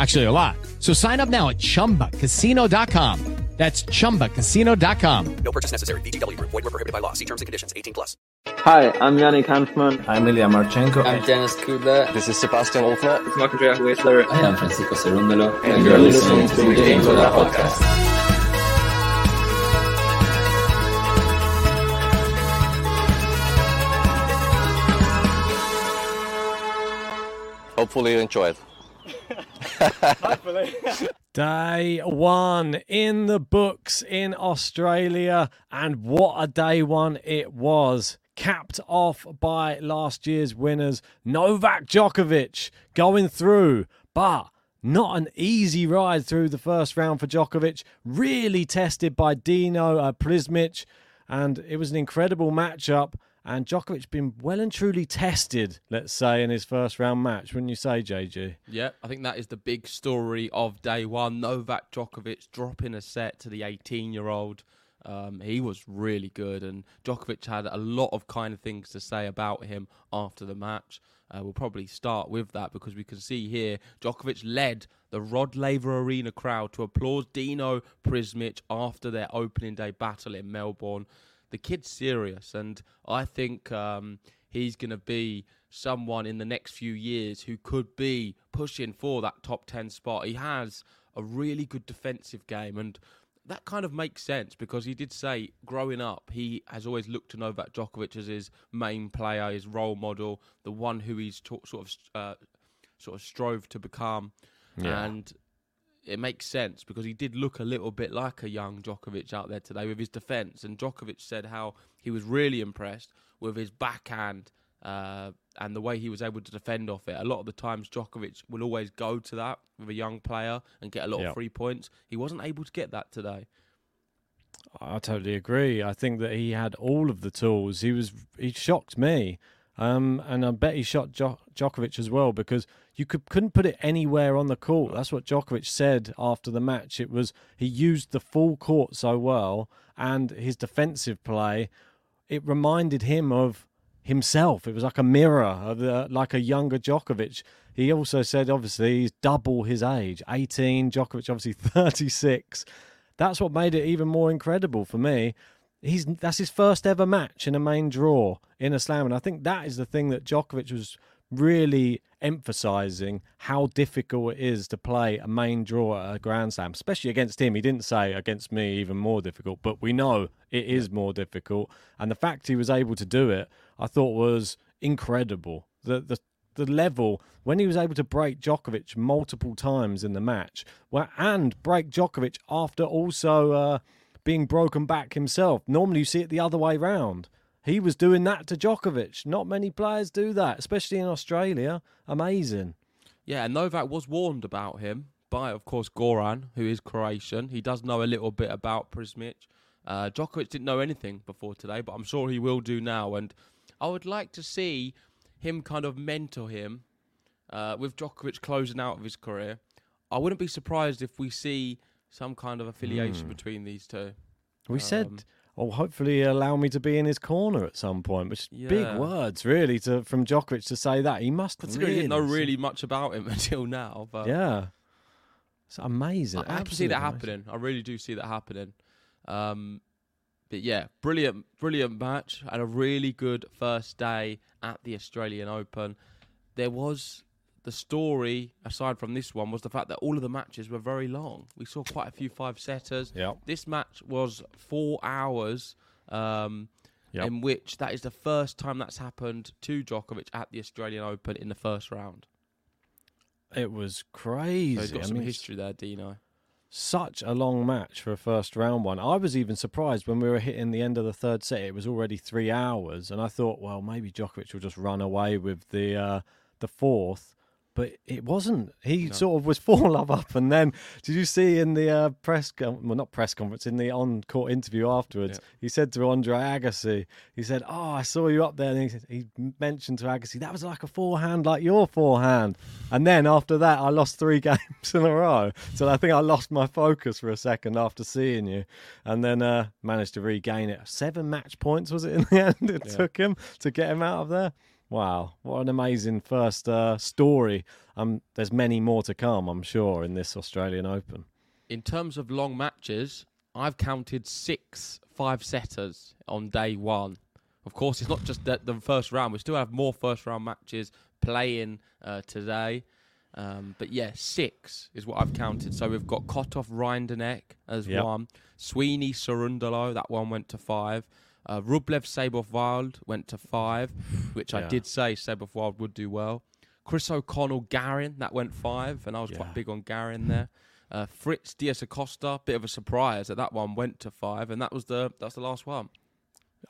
Actually, a lot. So sign up now at ChumbaCasino.com. That's ChumbaCasino.com. No purchase necessary. VGW Group. Void were prohibited by law. See terms and conditions. 18 plus. Hi, I'm Yannick Hanfmann. I'm Ilya Marchenko. I'm Dennis Kudla. This is Sebastian Ofner. It's Marc-Andrea Hüsler. I am Francisco Cerundolo. And you're listening to the Game to That podcast. Hopefully you enjoy it. Day one in the books in Australia, and what a day one it was. Capped off by last year's winners, Novak Djokovic going through, but not an easy ride through the first round for Djokovic. Really tested by Dino uh, and it was an incredible matchup. And Djokovic been well and truly tested, let's say, in his first round match, wouldn't you say, JG? Yeah, I think that is the big story of day one. Novak Djokovic dropping a set to the 18 year old. Um, he was really good, and Djokovic had a lot of kind of things to say about him after the match. Uh, we'll probably start with that because we can see here Djokovic led the Rod Laver Arena crowd to applaud Dino Prizmic after their opening day battle in Melbourne the kid's serious, and I think um, he's going to be someone in the next few years who could be pushing for that top 10 spot. He has a really good defensive game, and that kind of makes sense because he did say growing up he has always looked to Novak Djokovic as his main player, his role model, the one who he's sort of uh, sort of strove to become, yeah. and it makes sense because he did look a little bit like a young Djokovic out there today with his defence. And Djokovic said how he was really impressed with his backhand uh, and the way he was able to defend off it. A lot of the times, Djokovic will always go to that with a young player and get a lot yep. of free points. He wasn't able to get that today. I totally agree. I think that he had all of the tools. He was he shocked me. Um, and I bet he shot jo- Djokovic as well because you could, couldn't put it anywhere on the court. That's what Djokovic said after the match. It was he used the full court so well, and his defensive play. It reminded him of himself. It was like a mirror, of the, like a younger Djokovic. He also said, obviously, he's double his age 18, Djokovic, obviously 36. That's what made it even more incredible for me he's that's his first ever match in a main draw in a slam, and I think that is the thing that Djokovic was really emphasizing how difficult it is to play a main draw at a Grand Slam, especially against him. He didn't say against me even more difficult, but we know it is more difficult, and the fact he was able to do it, I thought was incredible. The the the level when he was able to break Djokovic multiple times in the match, well, and break Djokovic after also. Uh, being broken back himself. Normally, you see it the other way round. He was doing that to Djokovic. Not many players do that, especially in Australia. Amazing. Yeah, Novak was warned about him by, of course, Goran, who is Croatian. He does know a little bit about Prizmic. Uh, Djokovic didn't know anything before today, but I'm sure he will do now. And I would like to see him kind of mentor him uh, with Djokovic closing out of his career. I wouldn't be surprised if we see some kind of affiliation mm. between these two. We um, said or hopefully allow me to be in his corner at some point. Which is big words, really, to from Djokovic to say that. He must really didn't know really much about him until now, but Yeah, it's amazing. I, I can see that amazing. happening. I really do see that happening. Um, but yeah, brilliant, brilliant match and a really good first day at the Australian Open. There was the story, aside from this one, was the fact that all of the matches were very long. We saw quite a few five setters. Yep. This match was four hours. Um, Yep. In which that is the first time that's happened to Djokovic at the Australian Open in the first round. It was So he's crazy. got I some mean, history there, Dino. such a long match for a first round one. I was even surprised when we were hitting the end of the third set. It was already three hours, and I thought, well, maybe Djokovic will just run away with the uh, the fourth. But it wasn't. He No. sort of was four love up, and then did you see in the uh, press, con- well, not press conference, in the on court interview afterwards, Yeah. he said to Andre Agassi, he said, "Oh, I saw you up there," and he, said- he mentioned to Agassi that was like a forehand, like your forehand. And then after that, I lost three games in a row. So I think I lost my focus for a second after seeing you, and then uh, managed to regain it. Seven match points was it in the end? It Yeah. took him to get him out of there. Wow, what an amazing first uh, story. Um, there's many more to come, I'm sure, in this Australian Open. in terms of long matches, I've counted six five setters on day one. Of course, it's not just the, the first round. We still have more first round matches playing uh, today. Um, but yeah, six is what I've counted. So we've got Kotov Rinderknech as Yep. one, Sweeney Cerundolo, that one went to five. Uh, Rublev Seyboth Wild went to five, which I did say Seyboth Wild would do well. Chris O'Connell Garin, that went five, and I was Yeah. quite big on Garin there. Uh, Fritz Diaz Acosta, bit of a surprise that that one went to five, and that was the that's the last one.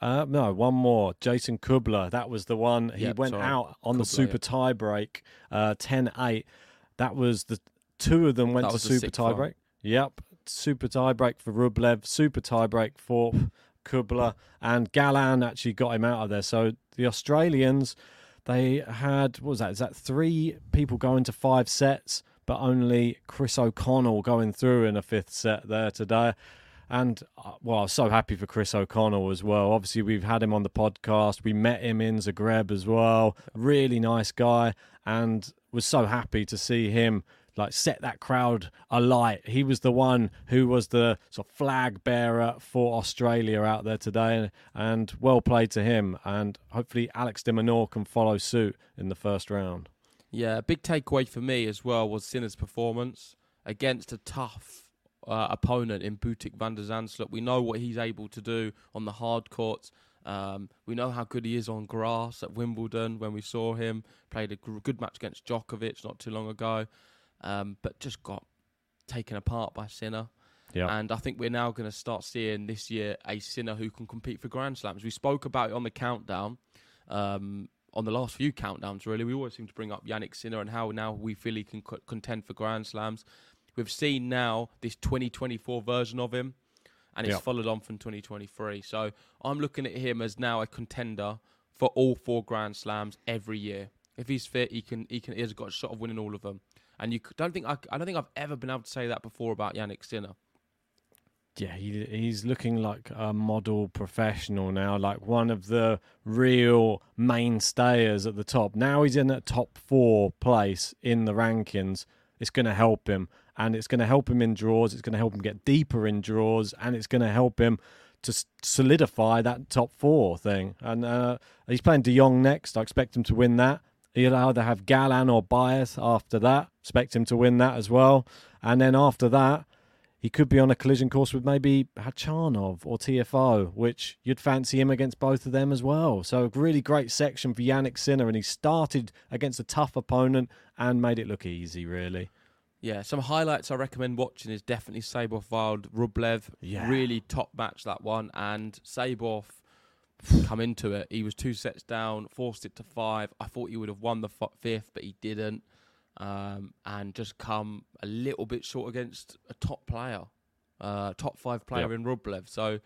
Uh, no, one more. Jason Kubler. That was the one. He Yep, went sorry. out on the super yep. tie break, uh, 10-8. That was the two of them went to super tie one. break. Yep, super tie break for Rublev, super tie break for Kubler, and Galan actually got him out of there. So the Australians, they had what was that? Is that three people going to five sets, but only Chris O'Connell going through in a fifth set there today. And uh, well, I was so happy for Chris O'Connell as well. Obviously, we've had him on the podcast. We met him in Zagreb as well. Really nice guy, and was so happy to see him like set that crowd alight. He was the one who was the sort of flag bearer for Australia out there today, and well played to him. And hopefully, Alex de Minaur can follow suit in the first round. Yeah, a big takeaway for me as well was Sinner's performance against a tough uh, opponent in Botic van der Zandschulp. We know what he's able to do on the hard courts. Um, we know how good he is on grass at Wimbledon when we saw him. Played a good match against Djokovic not too long ago, um, but just got taken apart by Sinner. Yeah, And I think we're now going to start seeing this year a Sinner who can compete for Grand Slams. We spoke about it on the countdown, um, on the last few countdowns, really. We always seem to bring up Jannik Sinner and how now we feel he can co- contend for Grand Slams. We've seen now this 2024 version of him, and it's Yeah. followed on from 2023. So I'm looking at him as now a contender for all four Grand Slams every year. If he's fit, he can. He can. He's got a shot of winning all of them. And you don't think I, I don't think I've ever been able to say that before about Jannik Sinner. Yeah, he, he's looking like a model professional now, like one of the real mainstayers at the top. Now he's in a top four place in the rankings. It's going to help him, and it's going to help him in draws. It's going to help him get deeper in draws, and it's going to help him to solidify that top four thing. And uh, he's playing De Jong next. I expect him to win that. He'll either have Galan or Baez after that. Expect him to win that as well. And then after that, he could be on a collision course with maybe Khachanov or Tiafoe, which you'd fancy him against both of them as well. So a really great section for Jannik Sinner, and he started against a tough opponent and made it look easy, really. Yeah, some highlights I recommend watching is definitely Seyboth Wild Rublev. Yeah. Really top match that one. And Seyboth come into it. He was two sets down, forced it to five. I thought he would have won the f- fifth, but he didn't. Um, and just come a little bit short against a top player, uh, top five player Yep. in Rublev. So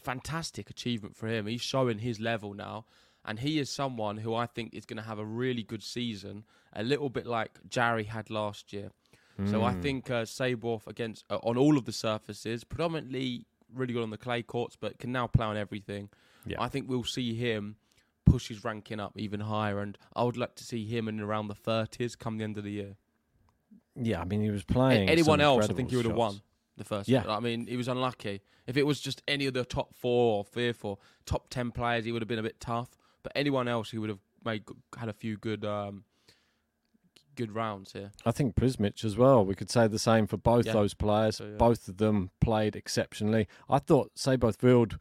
fantastic achievement for him. He's showing his level now. And he is someone who I think is going to have a really good season, a little bit like Jarry had last year. So I Mm. think uh, Seyboth against uh, on all of the surfaces, predominantly really good on the clay courts, but can now play on everything. Yeah. I think we'll see him push his ranking up even higher, and I would like to see him in around the 30s come the end of the year. Yeah, I mean he was A- playing. Anyone some else, I think he would have won the first. Yeah. I mean, he was unlucky. If it was just any of the top four or fifth or top ten players, he would have been a bit tough. But anyone else, he would have made had a few good um, good rounds here. I think Prizmic as well. We could say the same for both Yeah. those players. So, yeah. Both of them played exceptionally. I thought Seyboth Wild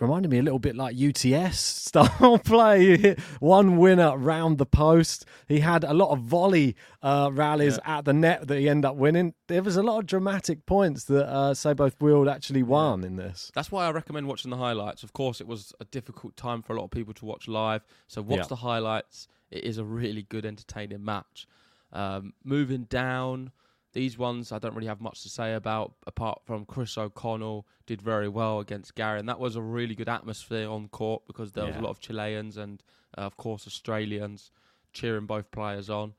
reminded me a little bit like UTS style play. One winner round the post. He had a lot of volley uh, rallies at the net that he ended up winning. There was a lot of dramatic points that uh, Seyboth Wild actually won in this. That's why I recommend watching the highlights. Of course, it was a difficult time for a lot of people to watch live, so watch Yeah. the highlights. It is a really good, entertaining match. Um, moving down, these ones I don't really have much to say about, apart from Chris O'Connell did very well against Gary, and that was a really good atmosphere on court because there was a lot of Chileans and, uh, of course, Australians cheering both players on.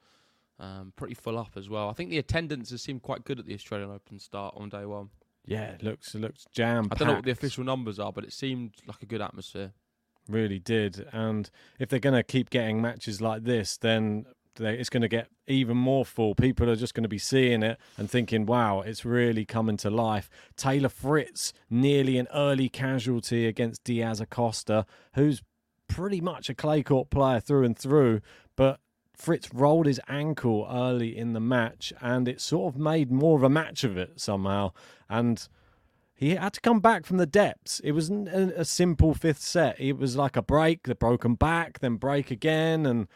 Um, pretty full up as well. I think the attendance has seemed quite good at the Australian Open start on day one. Yeah, it looks it looks jam. I don't know what the official numbers are, but it seemed like a good atmosphere. really did. And if they're going to keep getting matches like this, then it's going to get even more full. People are just going to be seeing it and thinking, wow, it's really coming to life. Taylor Fritz, nearly an early casualty against Diaz Acosta, who's pretty much a clay court player through and through, but Fritz rolled his ankle early in the match and it sort of made more of a match of it somehow. And he had to come back from the depths. It wasn't a, a simple fifth set. It was like a break, the broken back, then break again, and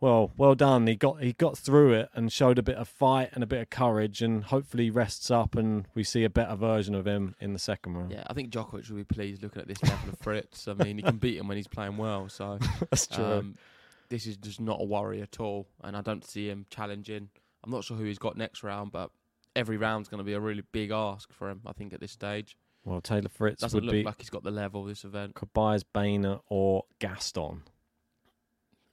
well, well done. He got he got through it and showed a bit of fight and a bit of courage, and hopefully rests up and we see a better version of him in the second round. Yeah, I think Djokovic will be pleased looking at this level of Fritz. I mean, he can beat him when he's playing well. So That's true. um, this is just not a worry at all, and I don't see him challenging. I'm not sure who he's got next round, but every round's going to be a really big ask for him. I think at this stage well, Taylor Fritz doesn't would look be like he's got the level this event. Kobayas, Boehner, or Gaston.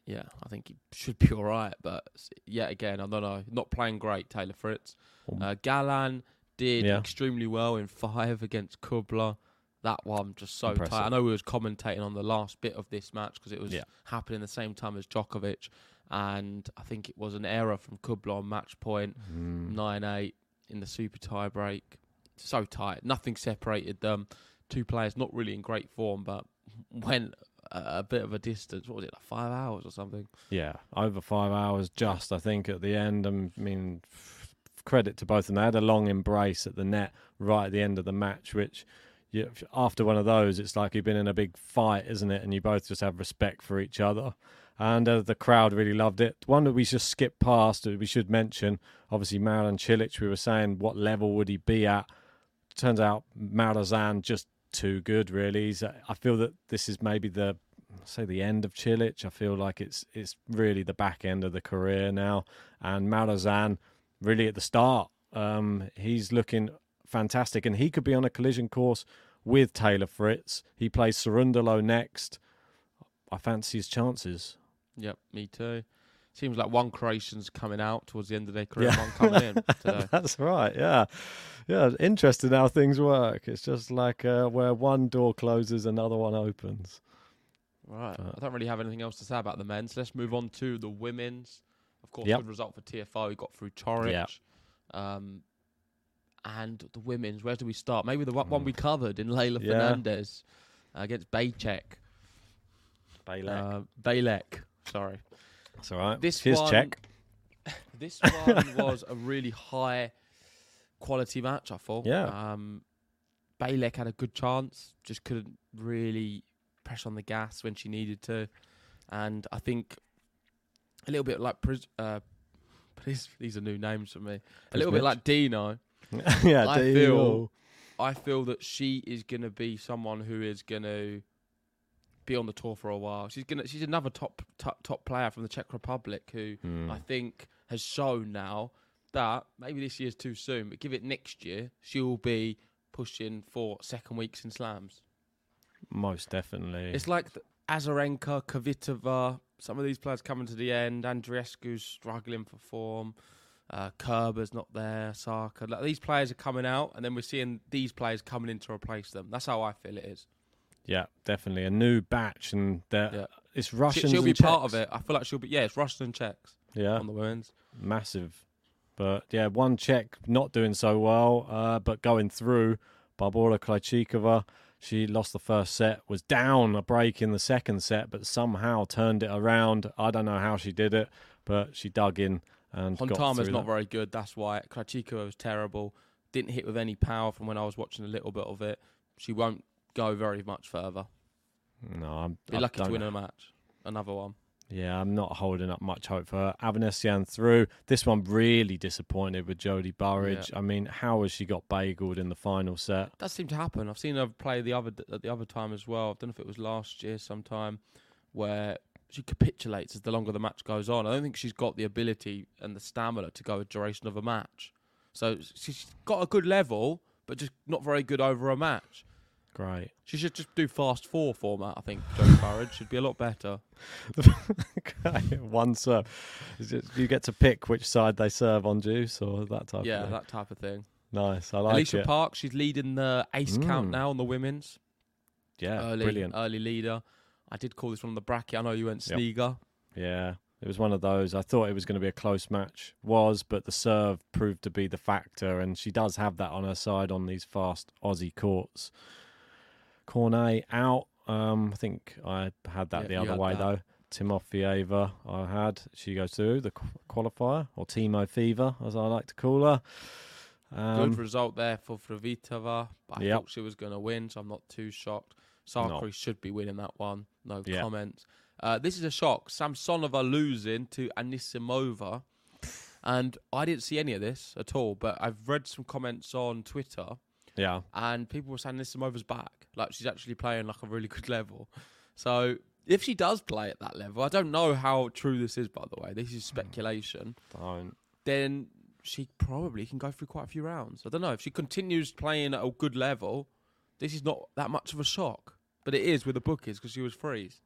Yeah, I think he should be all right, but yet again, I don't know. Not playing great, Taylor Fritz. Uh, Galan did Yeah. extremely well in five against Kubler. That one just so Impressive. tight. I know we was commentating on the last bit of this match because it was Yeah. happening the same time as Djokovic, and I think it was an error from Kubler on match point Mm. eight in the super tie break. So tight, nothing separated them. Two players not really in great form, but went a, a bit of a distance. What was it, like five hours or something? Yeah, over five hours just, I think, at the end. I mean, credit to both of them. They had a long embrace at the net right at the end of the match, which you, after one of those, it's like you've been in a big fight, isn't it? And you both just have respect for each other. And uh, the crowd really loved it. One that we just skipped past, we should mention, obviously, Marin Cilic, we were saying what level would he be at? Turns out Marozsan just too good, really. Uh, I feel that this is maybe the say the end of Cilic. I feel like it's it's really the back end of the career now, and Marozsan really at the start. Um, he's looking fantastic, and he could be on a collision course with Taylor Fritz. He plays Cerundolo next. I fancy his chances. Yep, me too. Seems like one Croatian's coming out towards the end of their career, Yeah. one coming in today. That's right. Yeah, yeah. Interesting how things work. It's just like uh, where one door closes, another one opens. Right. But- I don't really have anything else to say about the men's. Let's move on to the women's. Of course, Yep. good result for Tiafoe. We got through Coric. Um, and the women's, where do we start? Maybe the one one we covered in Leylah Mm. Yeah. Fernandez uh, against Baychek. Bejlek. Uh, Bejlek. Sorry. That's all right. this Here's one- check. This one was a really high quality match, I thought. Yeah. Um, Bejlek had a good chance, just couldn't really press on the gas when she needed to. And I think a little bit like Pris- uh, Pris- these are new names for me. A little bit like Dino. yeah, I Dino. feel- I feel that she is going to be someone who is going to be on the tour for a while. She's gonna. She's another top top top player from the Czech Republic who Hmm. I think has shown now that maybe this year's too soon, but give it next year, she'll be pushing for second weeks in slams. Most definitely. It's like the Azarenka, Kvitova, some of these players coming to the end. Andreescu's struggling for form. Uh, Kerber's not there. Saka. Like, these players are coming out, and then we're seeing these players coming in to replace them. That's how I feel it is. Yeah, definitely a new batch, and Yeah. it's She, Russians. will be and part of it. I feel like she'll be. Yeah, it's Russian and Czechs Yeah, on the women's. massive. But yeah, one Czech not doing so well, uh, but going through. Barbora Krejcikova, she lost the first set, was down a break in the second set, but somehow turned it around. I don't know how she did it, but she dug in and got Hontama's not that. very good. That's why Krejcikova was terrible. Didn't hit with any power from when I was watching a little bit of it. She won't go very much further. No, I'm Be I lucky to win a match. Another one. Yeah, I'm not holding up much hope for her. Avanesyan through. This one really disappointed with Jodie Burrage. I mean, how has she got bageled in the final set? Does seem to happen. I've seen her play the other at the other time as well. I don't know if it was last year sometime where she capitulates as the longer the match goes on. I don't think she's got the ability and the stamina to go a duration of a match. So she's got a good level, but just not very good over a match. Great. She should just do fast four format. I think Jodie Burrage should be a lot better. okay, one serve. You get to pick which side they serve on juice or that type yeah, of thing. that type of thing. Nice. I like Alycia it. Park, she's leading the ace count Mm. now on the women's. yeah, early, brilliant. early leader. I did call this one on the bracket. I know you went Yep. Yeah, it was one of those. I thought it was going to be a close match, was, but the serve proved to be the factor, and she does have that on her side on these fast Aussie courts. Cornet out. Um, I think I had that Yeah, the other way that. though. Timofeeva, I had. She goes through the qualifier, or Timo Fever, as I like to call her. Um, Good result there for Fruhvirtova. But I Yep. thought she was going to win, so I'm not too shocked. Sakkari should be winning that one. No Yeah. comments. Uh, this is a shock. Samsonova losing to Anisimova. And I didn't see any of this at all, but I've read some comments on Twitter yeah, and people were saying Nisimova's back. Like she's actually playing like a really good level. So if she does play at that level, I don't know how true this is by the way. This is hmm. speculation. don't. Then she probably can go through quite a few rounds. I don't know. If she continues playing at a good level, this is not that much of a shock. But it is with the bookies because she was freeze.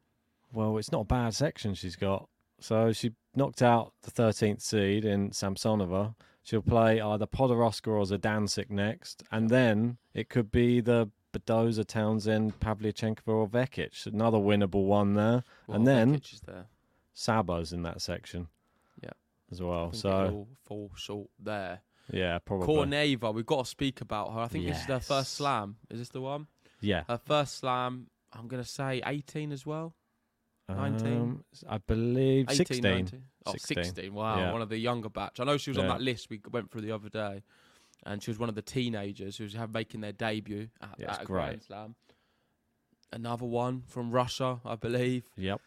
Well, it's not a bad section she's got. So she knocked out the 13th seed in Samsonova. She'll play either Podoroska or Zadancic next, and then it could be the Badosa, Townsend, Pavlyuchenkova or Vekic. Another winnable one there. Well, and then there. Saba's in that section. Yeah. As well. So, fall short there. yeah, probably. Korneeva, we've got to speak about her. I think this is her first slam. Is this the one? Yeah. Her first slam, I'm going to say 18 as well. 19? Um, I believe 18, 16. 19. Oh, 16. 16. Wow, Yeah. one of the younger batch. I know she was on that list we went through the other day, and she was one of the teenagers who was making their debut at, Yeah, at a great. Grand Slam. Another one from Russia, I believe, Yep.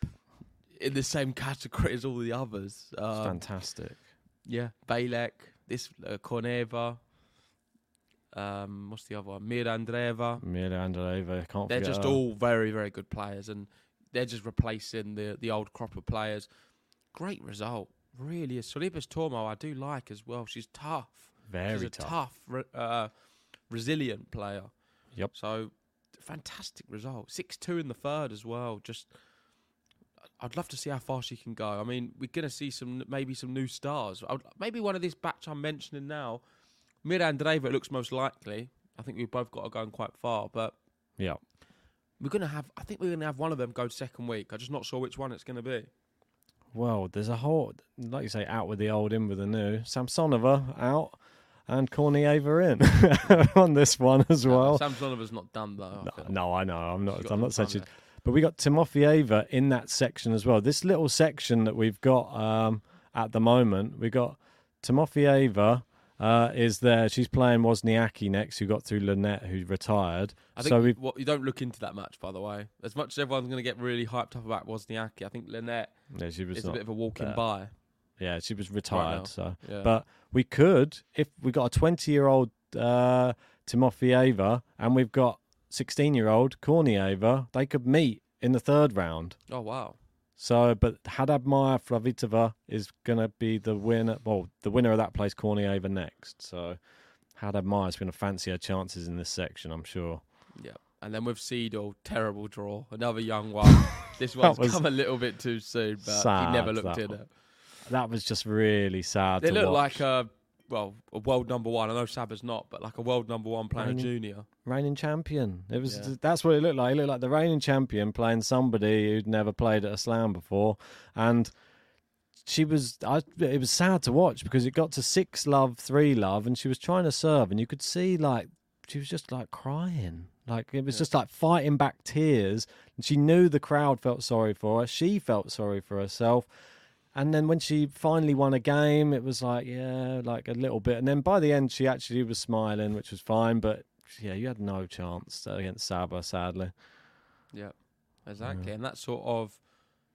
in the same category as all the others. It's Um, fantastic. yeah, Balek, this uh, Korneeva. Um, what's the other one? Mirra Andreeva. Mila Andreeva, can't They're just her. all very, very good players, and they're just replacing the the old crop of players. Great result, really. Is Sorribes Tormo, I do like as well. She's tough. very She's a tough. tough, uh, resilient player. Yep. So, fantastic result. Six two in the third as well. Just, I'd love to see how far she can go. I mean, we're gonna see some maybe some new stars. I would, maybe one of this batch I'm mentioning now. Mirra Andreeva looks most likely. I think we've both got her going quite far, but Yeah. We're gonna have. I think we're gonna have one of them go second week. I'm just not sure which one it's gonna be. Well, there's a whole, like you say, out with the old, in with the new. Samsonova out and Korneeva in on this one as well. Sam Samsonova's not done though. I No, feel. no, I know. I'm not. I'm not time she. But we got Timofeeva in that section as well. This little section that we've got um, at the moment, we got Timofeeva uh, is there. She's playing Wozniacki next, who got through Linette, who retired. I think so we what, you don't look into that match, by the way. As much as everyone's going to get really hyped up about Wozniacki, I think Linette yeah, she was is a bit of a walking there. by. yeah, she was retired. so Yeah. But we could, if we got a 20 year old uh, Timofeeva and we've got 16 year old Korneeva, they could meet in the third round. oh wow, So, but Haddad Maia Flavitova is going to be the winner. Well, the winner of that plays Korneeva next. So, Haddad Maia's going to fancy her chances in this section, I'm sure. yeah. And then with Seidel, terrible draw. Another young one. this one's come a little bit too soon, but he never looked in it. That was just really sad They to look watch. like a well, a world number one. I know Saba's not, but like a world number one playing a junior. reigning champion. It was Yeah. that's what it looked like. It looked like the reigning champion playing somebody who'd never played at a slam before, and she was. I, it was sad to watch because it got to six love, three love, and she was trying to serve, and you could see like she was just like crying. Like it was just like fighting back tears, and she knew the crowd felt sorry for her. She felt sorry for herself. And then when she finally won a game, it was like, yeah, like a little bit. And then by the end, she actually was smiling, which was fine. But yeah, you had no chance against Saba, sadly. Yeah, exactly. And that sort of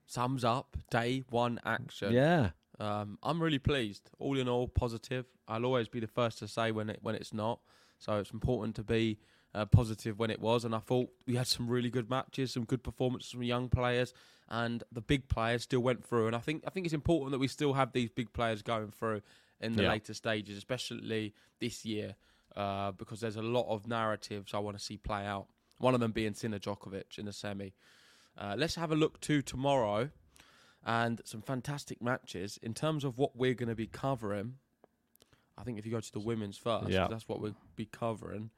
sums up day one action. Yeah, Um, I'm really pleased. All in all, positive. I'll always be the first to say when it when it's not. So it's important to be uh, positive when it was. And I thought we had some really good matches, some good performances from young players, and the big players still went through. And I think I think it's important that we still have these big players going through in the Yeah. later stages, especially this year, uh, because there's a lot of narratives I want to see play out. One of them being Sinner Djokovic in the semi. Uh, let's have a look to tomorrow and some fantastic matches in terms of what we're going to be covering. I think if you go to the women's first, Yeah. that's what we'll be covering.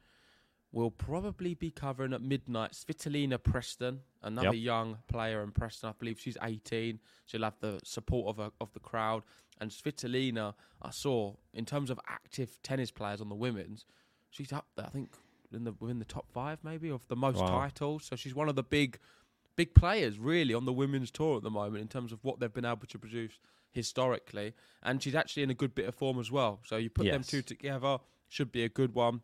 We'll probably be covering at midnight Svitolina Preston, another Yep. young player in Preston. I believe she's 18. She'll have the support of a, of the crowd. And Svitolina, I saw in terms of active tennis players on the women's, she's up there. I think in the within the top five maybe of the most Wow. titles. So she's one of the big big players really on the women's tour at the moment in terms of what they've been able to produce historically. And she's actually in a good bit of form as well. So you put them two together, should be a good one.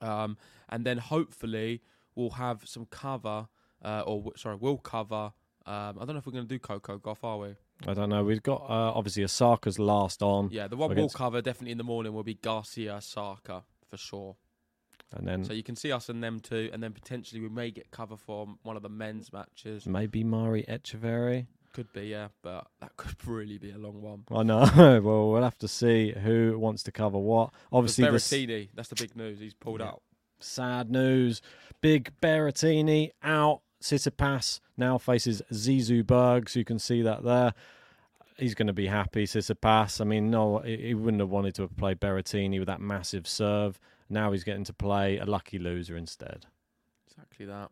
Um, and then hopefully we'll have some cover, uh, or w- sorry, we'll cover. Um, I don't know if we're going to do Coco Gauff, are we? I don't know. We've got uh, obviously Osaka's last on, Yeah, the one Against- we'll cover definitely in the morning will be Garcia Saka for sure. and then So you can see us and them too, and then potentially we may get cover for one of the men's matches. maybe Mari Etcheverry. Could be, yeah, but that could really be a long one. I know. well, we'll have to see who wants to cover what. Obviously, Berrettini, that's the big news. He's pulled Yeah. out. sad news. Big Berrettini out. Tsitsipas now faces Zizou Berg, so you can see that there. He's going to be happy, Tsitsipas. I mean, no, he he wouldn't have wanted to have played Berrettini with that massive serve. Now he's getting to play a lucky loser instead. Exactly that.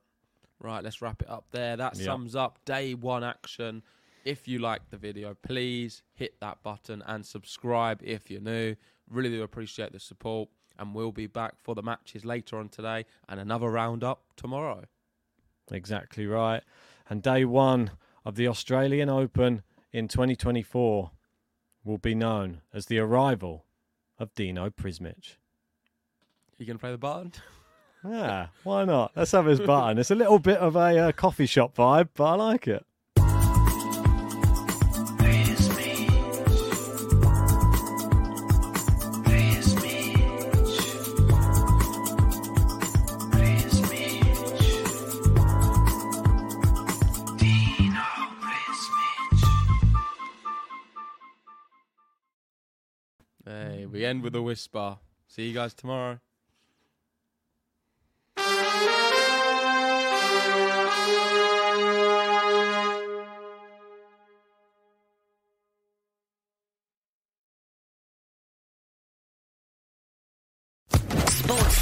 Right, let's wrap it up there. That Yeah. sums up day one action. If you liked the video, please hit that button and subscribe if you're new. Really do appreciate the support. And we'll be back for the matches later on today and another roundup tomorrow. Exactly right. And day one of the Australian Open in 2024 will be known as the arrival of Dino Prizmic. You going to play the button? Yeah, why not? Let's have his button. It's a little bit of a uh, coffee shop vibe, but I like it. Hey, we end with a whisper. See you guys tomorrow.